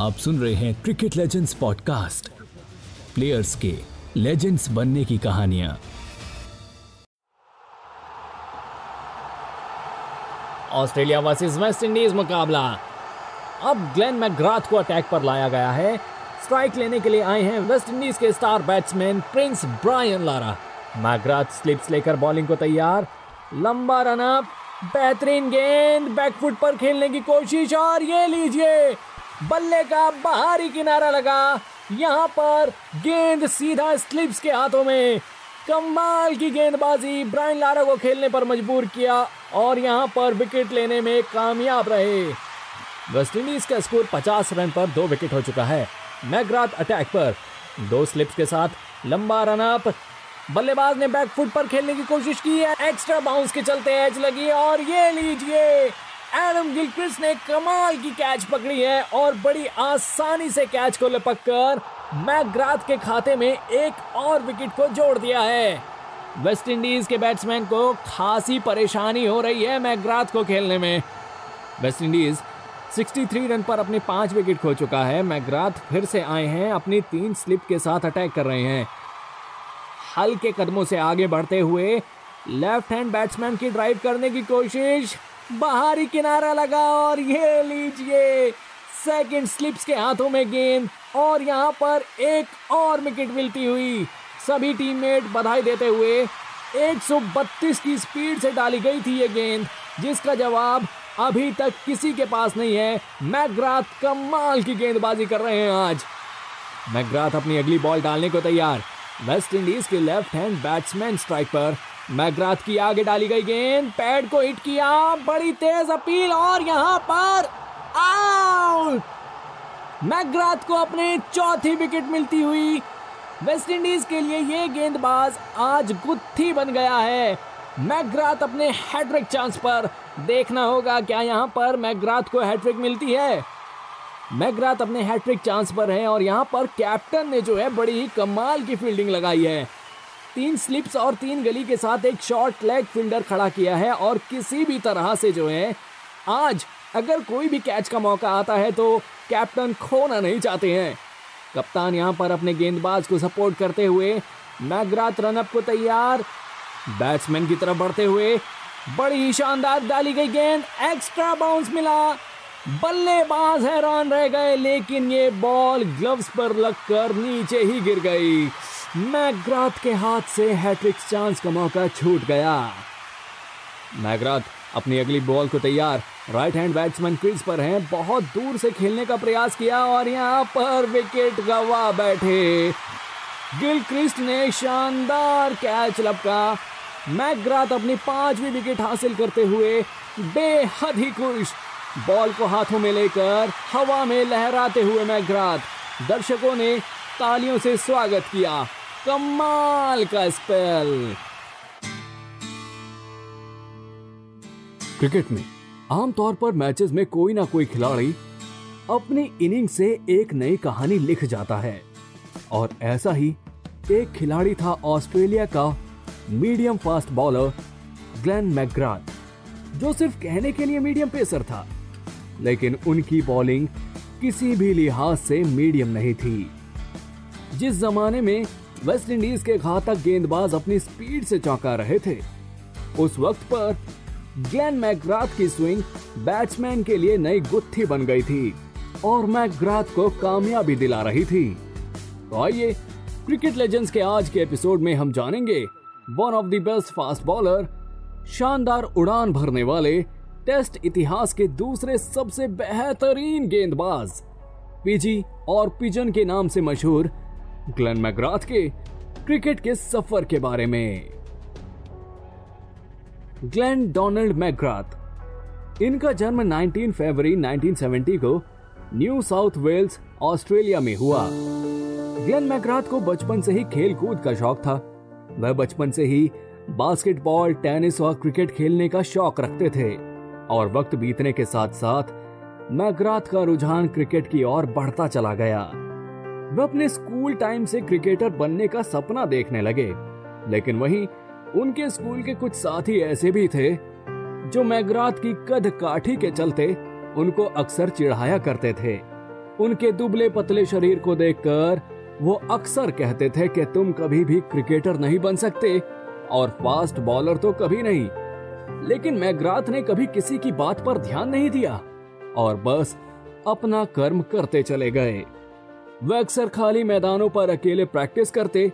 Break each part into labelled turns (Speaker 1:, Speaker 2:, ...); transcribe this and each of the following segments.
Speaker 1: आप सुन रहे हैं क्रिकेट लेजेंड्स पॉडकास्ट प्लेयर्स के लेजेंड्स बनने की कहानियाँ।
Speaker 2: ऑस्ट्रेलिया वर्सेस वेस्ट इंडीज मुकाबला। अब ग्लेन मैकग्राथ को अटैक पर लाया गया है। स्ट्राइक लेने के लिए आए हैं वेस्ट इंडीज के star batsman prince Brian Lara McGrath slips लेकर बॉलिंग को तैयार। लंबा रन अप बेहतरीन गेंद बैकफुट पर खेलने की कोशिश, और ये लीजिए, बल्ले का बाहरी किनारा लगा। यहाँ पर गेंद सीधा स्लिप्स के हाथों में। कमाल की गेंदबाजी, ब्रायन लारा को खेलने पर मजबूर किया, और यहाँ पर विकेट लेने में कामयाब रहे। वेस्ट इंडीज का स्कोर 50 रन पर दो विकेट हो चुका है। मैग्राथ अटैक पर। दो स्लिप्स के साथ लंबा रन अप बल्लेबाज ने बैक फुट पर खेलने की कोशिश की है। एक्स्ट्रा बाउंस के चलते एज लगी और ये लीजिए एडम गिलक्रिस्ट ने कमाल की कैच पकड़ी है और बड़ी आसानी से कैच को लपक कर मैकग्राथ के खाते में एक और विकेट को जोड़ दिया है। वेस्ट इंडीज के बैट्समैन को खासी परेशानी हो रही है मैकग्राथ को खेलने में। वेस्ट इंडीज 63 रन पर अपने पाँच विकेट खो चुका है। मैकग्राथ फिर से आए हैं, अपनी तीन स्लिप के साथ अटैक कर रहे हैं। हल्के कदमों से आगे बढ़ते हुए लेफ़्ट हैंड बैट्समैन की ड्राइव करने की कोशिश। बाहरी किनारा लगा और ये लीजिए सेकंड स्लिप्स के हाथों में गेंद और यहाँ पर एक और विकेट मिलती हुई। सभी टीममेट बधाई देते हुए 132 की स्पीड से डाली गई थी ये गेंद, जिसका जवाब अभी तक किसी के पास नहीं है। मैकग्राथ कमाल की गेंदबाजी कर रहे हैं आज। मैकग्राथ अपनी अगली बॉल डालने को तैयार। वेस्ट इंडीज के लेफ़्ट हैंड बैट्समैन स्ट्राइक पर मैकग्राथ की आगे डाली गई गेंद, पैड को हिट किया, बड़ी तेज अपील और यहाँ पर आउट। मैकग्राथ को अपने चौथी विकेट मिलती हुई वेस्ट इंडीज के लिए ये गेंदबाज आज गुत्थी बन गया है। मैग्राथ अपने हैट्रिक चांस पर, देखना होगा क्या यहाँ पर मैग्राथ को हैट्रिक मिलती है। मैकग्राथ अपने हैट्रिक चांस पर हैं और यहाँ पर कैप्टन ने जो है बड़ी ही कमाल की फील्डिंग लगाई है। तीन स्लिप्स और तीन गली के साथ एक शॉर्ट लेग फील्डर खड़ा किया है और किसी भी तरह से जो है, आज अगर कोई भी कैच का मौका आता है तो कैप्टन खोना नहीं चाहते हैं। कप्तान यहाँ पर अपने गेंदबाज को सपोर्ट करते हुए मैगरात रनअप को तैयार। बैट्समैन की तरफ़ बढ़ते हुए बड़ी ही शानदार डाली गई गेंद एक्स्ट्रा बाउंस मिला। बल्लेबाज हैरान रह गए, लेकिन ये बॉल ग्लव्स पर लगकर नीचे ही गिर गई। मैग्राथ के हाथ से हैट्रिक चांस का मौका छूट गया। मैग्राथ अपनी अगली बॉल को तैयार। राइट हैंड बैट्समैन क्रीज पर हैं। बहुत दूर से खेलने का प्रयास किया और यहाँ पर विकेट गवा बैठे। गिल क्रिस्ट ने शानदार कैच लपका। मैग्राथ अपनी पांचवी विकेट हासिल करते हुए बेहद ही खुश। बॉल को हाथों में लेकर हवा में लहराते हुए मैग्राथ दर्शकों ने तालियों से स्वागत किया। कमाल का स्पेल। क्रिकेट में, आमतौर पर मैचेस में कोई ना कोई खिलाड़ी अपनी इनिंग से एक नई कहानी लिख जाता है। और ऐसा ही एक खिलाड़ी था ऑस्ट्रेलिया का medium fast bowler Glenn McGrath जो सिर्फ़ कहने के लिए मीडियम पेसर था। लेकिन उनकी बॉलिंग किसी भी लिहाज से मीडियम नहीं थी। जिस जमाने में वेस्ट इंडीज के घातक गेंदबाज अपनी स्पीड से चौंका रहे थे, उस वक्त पर ग्लेन मैकग्राथ की स्विंग बैट्समैन के लिए नई गुत्थी बन गई थी और मैकग्राथ को कामयाबी दिला रही थी। तो आइए, क्रिकेट लेजेंड्स के आज के एपिसोड में हम जानेंगे one of the best fast bowler शानदार उड़ान भरने वाले टेस्ट इतिहास के दूसरे सबसे बेहतरीन गेंदबाज, पीजी और पिजन के नाम से मशहूर ग्लेन मैग्राथ के क्रिकेट के सफ़र के बारे में। ग्लेन डोनाल्ड मैग्राथ इनका जन्म 19 फरवरी 1970 को न्यू साउथ वेल्स, ऑस्ट्रेलिया में हुआ। ग्लेन मैग्राथ को बचपन से ही खेल कूद का शौक था। वह बचपन से ही बास्केटबॉल, टेनिस और क्रिकेट खेलने का शौक रखते थे। और वक्त बीतने के साथ साथ मैग्राथ का रुझान क्रिकेट की ओर बढ़ता चला गया। वे अपने स्कूल टाइम से क्रिकेटर बनने का सपना देखने लगे, लेकिन वहीं उनके स्कूल के कुछ साथी ऐसे भी थे, जो मैग्राथ की कद काठी के चलते उनको अक्सर चिढ़ाया करते थे। उनके दुबले पतले शरीर को देखकर वो अक्सर कहते थे कि तुम कभी भी क्रिकेटर नहीं बन सकते और फास्ट बॉलर तो कभी नहीं लेकिन मैग्राथ ने कभी किसी की बात पर ध्यान नहीं दिया। और बस अपना कर्म करते चले गए। वे अक्सर खाली मैदानों पर अकेले प्रैक्टिस करते,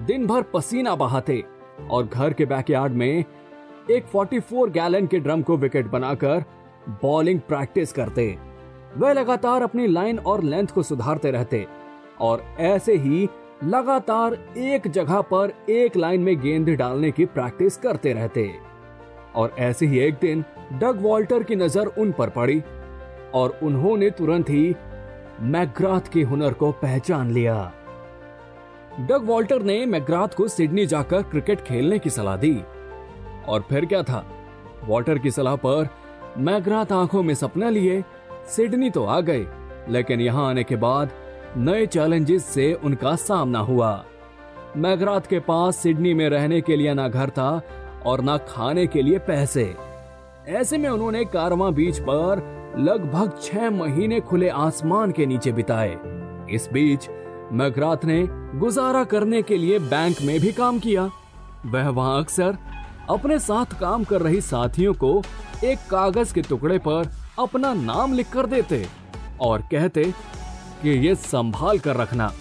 Speaker 2: दिन भर पसीना बहाते और घर के बैकयार्ड में एक 44 गैलन के ड्रम को विकेट बनाकर बॉलिंग प्रैक्टिस करते। वे लगातार अपनी लाइन और लेंथ को सुधारते रहते और ऐसे ही लगातार एक जगह पर एक लाइन में गेंद डालने की प्रैक्टिस करते रहते। और ऐसे ही एक दिन डग वॉल्टर की नज़र उन पर पड़ी और उन्होंने तुरंत ही मैग्राथ के हुनर को पहचान लिया। डग वॉल्टर ने मैग्राथ को सिडनी जाकर क्रिकेट खेलने की सलाह दी। और फिर क्या था? वॉल्टर की सलाह पर मैग्राथ आँखों में सपना लिए सिडनी तो आ गए, लेकिन यहाँ आने के बाद नए चैलेंजेस से उनका सामना हुआ। मैग्राथ के पास सिडनी में रहने के लिए ना घर था और ना खाने के लिए पैसे। ऐसे में उन्होंने कारवा बीच पर लगभग छह महीने खुले आसमान के नीचे बिताए। इस बीच मैग्राथ ने गुजारा करने के लिए बैंक में भी काम किया। वह वहाँ अक्सर अपने साथ काम कर रही साथियों को एक कागज़ के टुकड़े पर अपना नाम लिख कर देते और कहते कि ये संभाल कर रखना,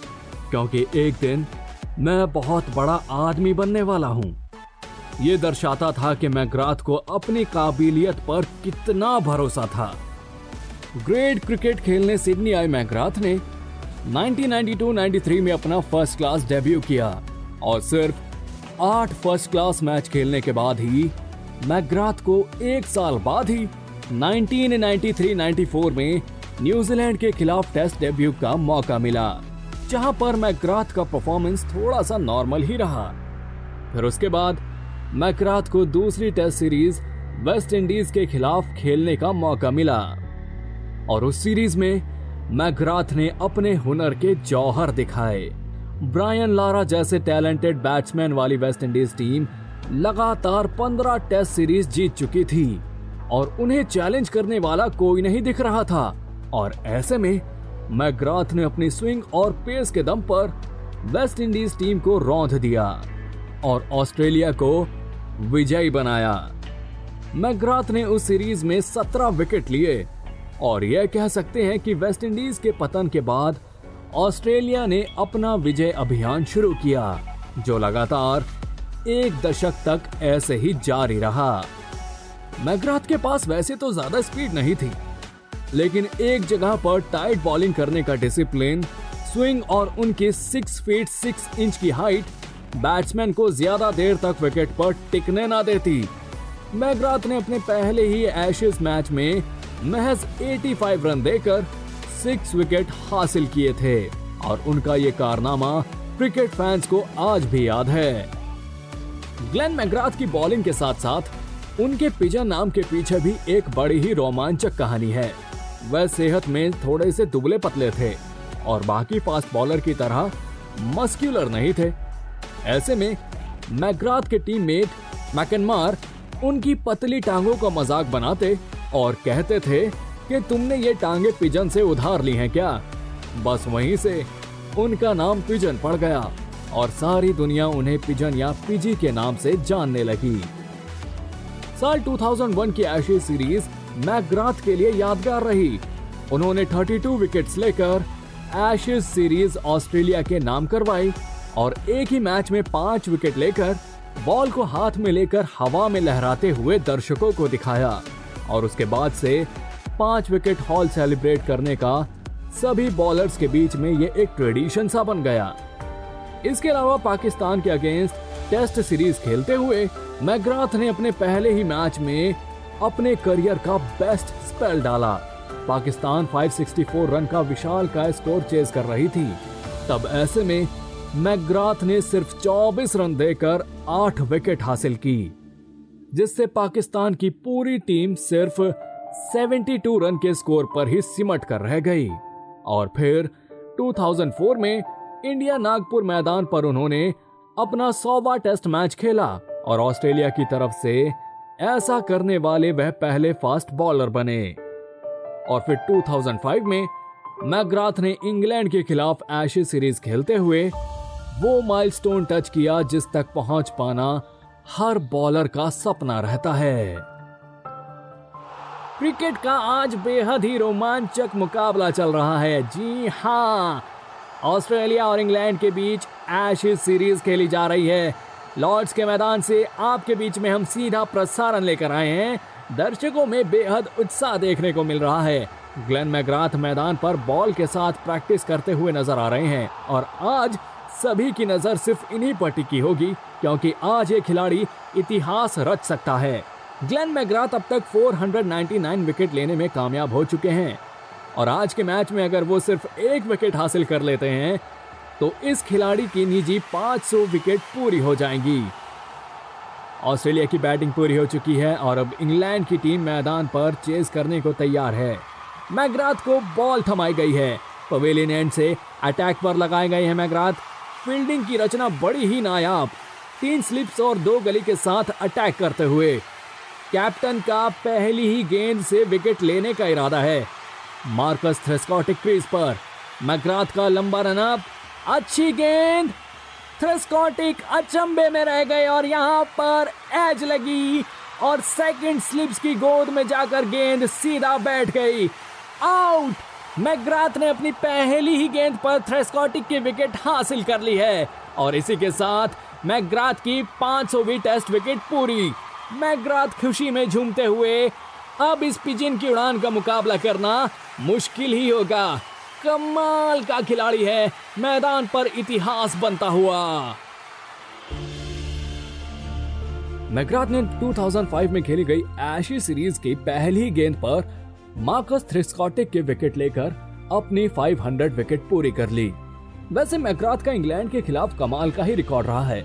Speaker 2: क्योंकि एक दिन मैं बहुत बड़ा आदमी बनने वाला हूँ। ये दर्शाता था कि मैग्राथ को अपनी काबिलियत पर कितना भरोसा था। ग्रेट क्रिकेट खेलने सिडनी आए मैग्राथ ने 1992-93 में अपना फ़र्स्ट क्लास डेब्यू किया और सिर्फ़ आठ फ़र्स्ट क्लास मैच खेलने के बाद ही मैग्राथ को एक साल बाद ही 1993-94 में न्यूजीलैंड के खिलाफ टेस्ट डेब्यू का मौका मिला, जहाँ पर मैग्राथ का परफॉर्मेंस थोड़ा सा नॉर्मल ही रहा। फिर उसके बाद मैग्राथ को दूसरी टेस्ट सीरीज़ वेस्ट इंडीज के खिलाफ खेलने का मौका मिला। और उस सीरीज़ में मैग्राथ ने अपने हुनर के जौहर दिखाए। ब्रायन लारा जैसे टैलेंटेड बैट्समैन वाली वेस्ट इंडीज टीम लगातार 15 टेस्ट सीरीज़ जीत चुकी थी और उन्हें चैलेंज करने वाला कोई नहीं दिख रहा था। और ऐसे में मैग्राथ ने अपनी स्विंग और पेस के दम पर वेस्ट इंडीज टीम को रौंद दिया और ऑस्ट्रेलिया को विजयी बनाया। मैग्राथ ने उस सीरीज़ में 17 विकेट लिए और यह कह सकते हैं कि वेस्ट इंडीज के पतन के बाद ऑस्ट्रेलिया ने अपना विजय अभियान शुरू किया, जो लगातार एक दशक तक ऐसे ही जारी रहा। मैग्राथ के पास वैसे तो ज़्यादा स्पीड नहीं थी, लेकिन एक जगह पर टाइट बॉलिंग करने का डिसिप्लिन, स्विंग और उनके सिक्स फीट सिक्स इंच की हाइट बैट्समैन को ज़्यादा देर तक विकेट पर टिकने ना देती। मैग्राथ ने अपने पहले ही एशेज मैच में महज 85 रन देकर सिक्स विकेट हासिल किए थे, और उनका ये कारनामा क्रिकेट फैंस को आज भी याद है। ग्लेन मैग्राथ की बॉलिंग के साथ साथ उनके पिजन नाम के पीछे भी एक बड़ी ही रोमांचक कहानी है। वह सेहत में थोड़े से दुबले पतले थे, और बाकी फास्ट बॉलर की तरह मस्क्यूलर नहीं थे। ऐसे में मैग्राथ के टीममेट मैकनमार उनकी पतली टांगों का मज़ाक बनाते और कहते थे कि तुमने ये टांगे पिजन से उधार ली हैं क्या? बस वहीं से उनका नाम पिजन पड़ गया और सारी दुनिया उन्हें पिजन या पिजी के नाम से जानने लगी। साल 2001 की एशेज सीरीज़ मैकग्राथ के लिए यादगार रही। उन्होंने 32 विकेट्स लेकर एशेज सीरीज़ ऑस्ट्रेलिया के नाम करवाई। और एक ही मैच में पाँच विकेट लेकर बॉल को हाथ में लेकर हवा में लहराते हुए दर्शकों को दिखाया। और उसके बाद से पाँच विकेट हॉल सेलिब्रेट करने का सभी बॉलर्स के बीच में ये एक ट्रेडिशन सा बन गया। इसके अलावा पाकिस्तान के अगेंस्ट टेस्ट सीरीज़ खेलते हुए मैग्राथ ने अपने पहले ही मैच में अपने करियर का बेस्ट स्पेल डाला। पाकिस्तान 564 रन का विशाल का स्कोर चेज कर रही थी। तब ऐसे में मैग्राथ ने सिर्फ़ 24 रन देकर 8 विकेट हासिल की, जिससे पाकिस्तान की पूरी टीम सिर्फ़ 72 रन के स्कोर पर ही सिमट कर रह गई। और फिर 2004 में इंडिया नागपुर मैदान पर उन्होंने अपना सौवा टेस्ट मैच खेला और ऑस्ट्रेलिया की तरफ़ से ऐसा करने वाले वह पहले फास्ट बॉलर बने। और फिर 2005 में मैग्राथ ने इंग्लैंड के खिलाफ एशेज सीरीज़ खेलते हुए वो माइलस्टोन टच किया जिस तक पहुँच पाना हर बॉलर का सपना रहता है। क्रिकेट का आज बेहद ही रोमांचक मुकाबला चल रहा है। जी हाँ ऑस्ट्रेलिया और इंग्लैंड के बीच एशेज सीरीज़ खेली जा रही है। लॉर्ड्स के मैदान से आपके बीच में हम सीधा प्रसारण लेकर आए हैं। दर्शकों में बेहद उत्साह देखने को मिल रहा है। ग्लेन मैग्राथ मैदान पर बॉल के साथ प्रैक्टिस करते हुए नज़र आ रहे हैं और आज सभी की नज़र सिर्फ़ इन्हीं पर टिकी होगी, क्योंकि आज ये खिलाड़ी इतिहास रच सकता है। ग्लेन मैग्राथ अब तक 499 विकेट लेने में कामयाब हो चुके हैं। और आज के मैच में अगर वो सिर्फ़ एक विकेट हासिल कर लेते हैं तो इस खिलाड़ी की निजी 500 विकेट पूरी हो जाएँगी। ऑस्ट्रेलिया की बैटिंग पूरी हो चुकी है और अब इंग्लैंड की टीम मैदान पर चेज करने को तैयार है। मैग्राथ को बॉल थमाई गई है। पवेलियन एंड से अटैक पर लगाए गए हैं मैग्राथ। फील्डिंग की रचना बड़ी ही नायाब। तीन स्लिप्स और दो गली के साथ अटैक करते हुए। कैप्टन का पहली ही गेंद से विकेट लेने का इरादा है। मार्कस थ्रेस्कॉटिक क्रीज पर। मैग्राथ का लंबा रनअप अच्छी गेंद। थ्रेस्कॉटिक अचंबे में रह गए और यहाँ पर एज लगी। और सेकंड स्लिप्स की गोद में जाकर गेंद सीधा बैठ गई। आउट मैग्राथ ने अपनी पहली ही गेंद पर थ्रेस्कॉटिक की विकेट हासिल कर ली है और इसी के साथ मैग्राथ की 500वीं टेस्ट विकेट पूरी। मैग्राथ खुशी में झूमते हुए अब इस पिजिन की उड़ान का मुकाबला करना मुश्किल ही होगा। कमाल का खिलाड़ी है। मैदान पर इतिहास बनता हुआ। मैग्राथ ने 2005 में खेली गई एशी सीरीज़ की पहली गेंद पर मार्कस थ्रिस्कॉटिक के विकेट लेकर अपनी 500 विकेट पूरी कर ली। वैसे मैग्राथ का इंग्लैंड के खिलाफ कमाल का ही रिकॉर्ड रहा है।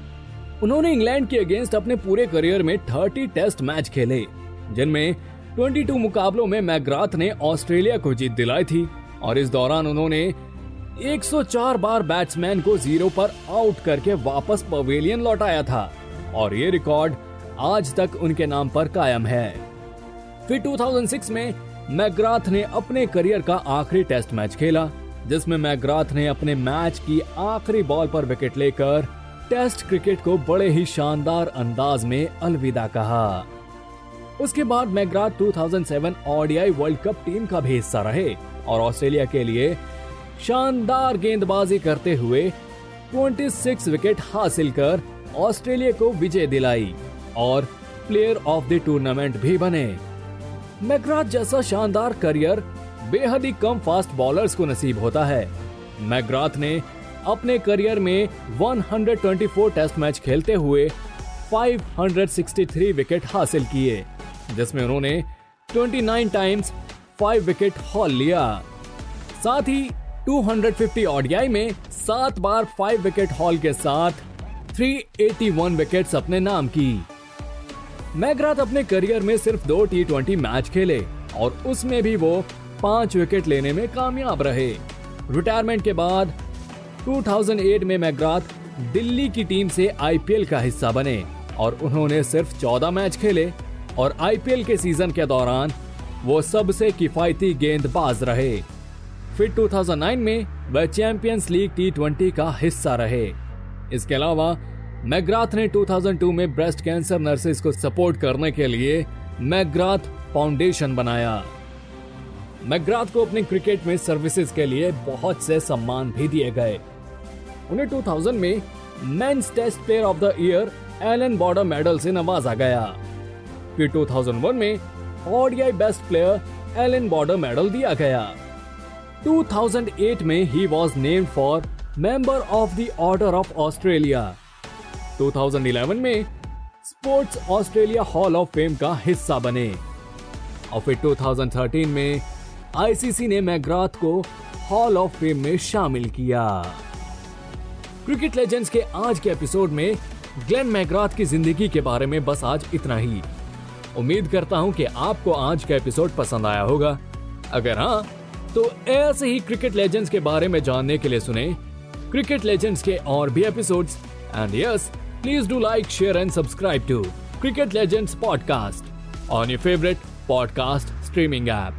Speaker 2: उन्होंने इंग्लैंड के अगेंस्ट अपने पूरे करियर में 30 टेस्ट मैच खेले, जिनमें 22 मुकाबलों में मैग्राथ ने ऑस्ट्रेलिया को जीत दिलाई थी और इस दौरान उन्होंने 104 बार बैट्समैन को ज़ीरो पर आउट करके वापस पवेलियन लौटाया था और ये रिकॉर्ड आज तक उनके नाम पर कायम है। फिर 2006 में मैग्राथ ने अपने करियर का आखिरी टेस्ट मैच खेला, जिसमें मैग्राथ ने अपने मैच की आखिरी बॉल पर विकेट लेकर टेस्ट क्रिकेट को बड़े ही शानदार अंदाज में अलविदा कहा। उसके बाद McGrath 2007 ODI world cup team का भी हिस्सा रहे और ऑस्ट्रेलिया के लिए शानदार गेंदबाजी करते हुए 26 विकेट हासिल कर ऑस्ट्रेलिया को विजय दिलाई और प्लेयर ऑफ़ द टूर्नामेंट भी बने। मैग्राथ जैसा शानदार करियर बेहद ही कम फास्ट बॉलर्स को नसीब होता है। मैग्राथ ने अपने करियर में 124 टेस्ट मैच खेलते हुए 563 विकेट हासिल किए, जिसमें उन्होंने 29 टाइम्स 5 विकेट हॉल लिया। साथ ही 250 ओडीआई में सात बार 5 विकेट हॉल के साथ 381 विकेट्स अपने नाम की। मैग्राथ अपने करियर में सिर्फ़ दो टी मैच खेले और उसमें भी वो पाँच विकेट लेने में कामयाब रहे। रिटायरमेंट के बाद 2008 में मैग्राथ दिल्ली की टीम से आईपीएल का हिस्सा बने और उन्होंने सिर्फ़ 14 मैच खेले और आईपीएल के सीज़न के दौरान वो सबसे किफायती गेंदबाज रहे। फिर 2009 में वह चैंपियंस लीग टी का हिस्सा रहे। इसके अलावा मैग्राथ ने 2002 में ब्रेस्ट कैंसर नर्सेस को सपोर्ट करने के लिए मैग्राथ फाउंडेशन बनाया। मैग्राथ को अपने क्रिकेट में सर्विसेज़ के लिए बहुत से सम्मान भी दिए गए। उन्हें 2000 में men's test player of the year Allan Border medal से नवाजा गया। फिर 2001 में ODI best player Allan Border medal दिया गया। 2008 में he was named for member of the order of Australia 2011 में sports Australia hall of fame का हिस्सा बने। और फिर 2013 में आईसीसी ने मैग्राथ को हॉल ऑफ़ फेम में शामिल किया। क्रिकेट लेजेंड्स के आज के एपिसोड में ग्लेन मैग्राथ की ज़िंदगी के बारे में बस आज इतना ही। उम्मीद करता हूँ कि आपको आज का एपिसोड पसंद आया होगा। अगर हाँ तो ऐसे ही क्रिकेट लेजेंड्स के बारे में जानने के लिए सुने। क्रिकेट लेजेंड्स के और भी episodes and yes Please do like, share, and subscribe to Cricket Legends Podcast on your favorite podcast streaming app.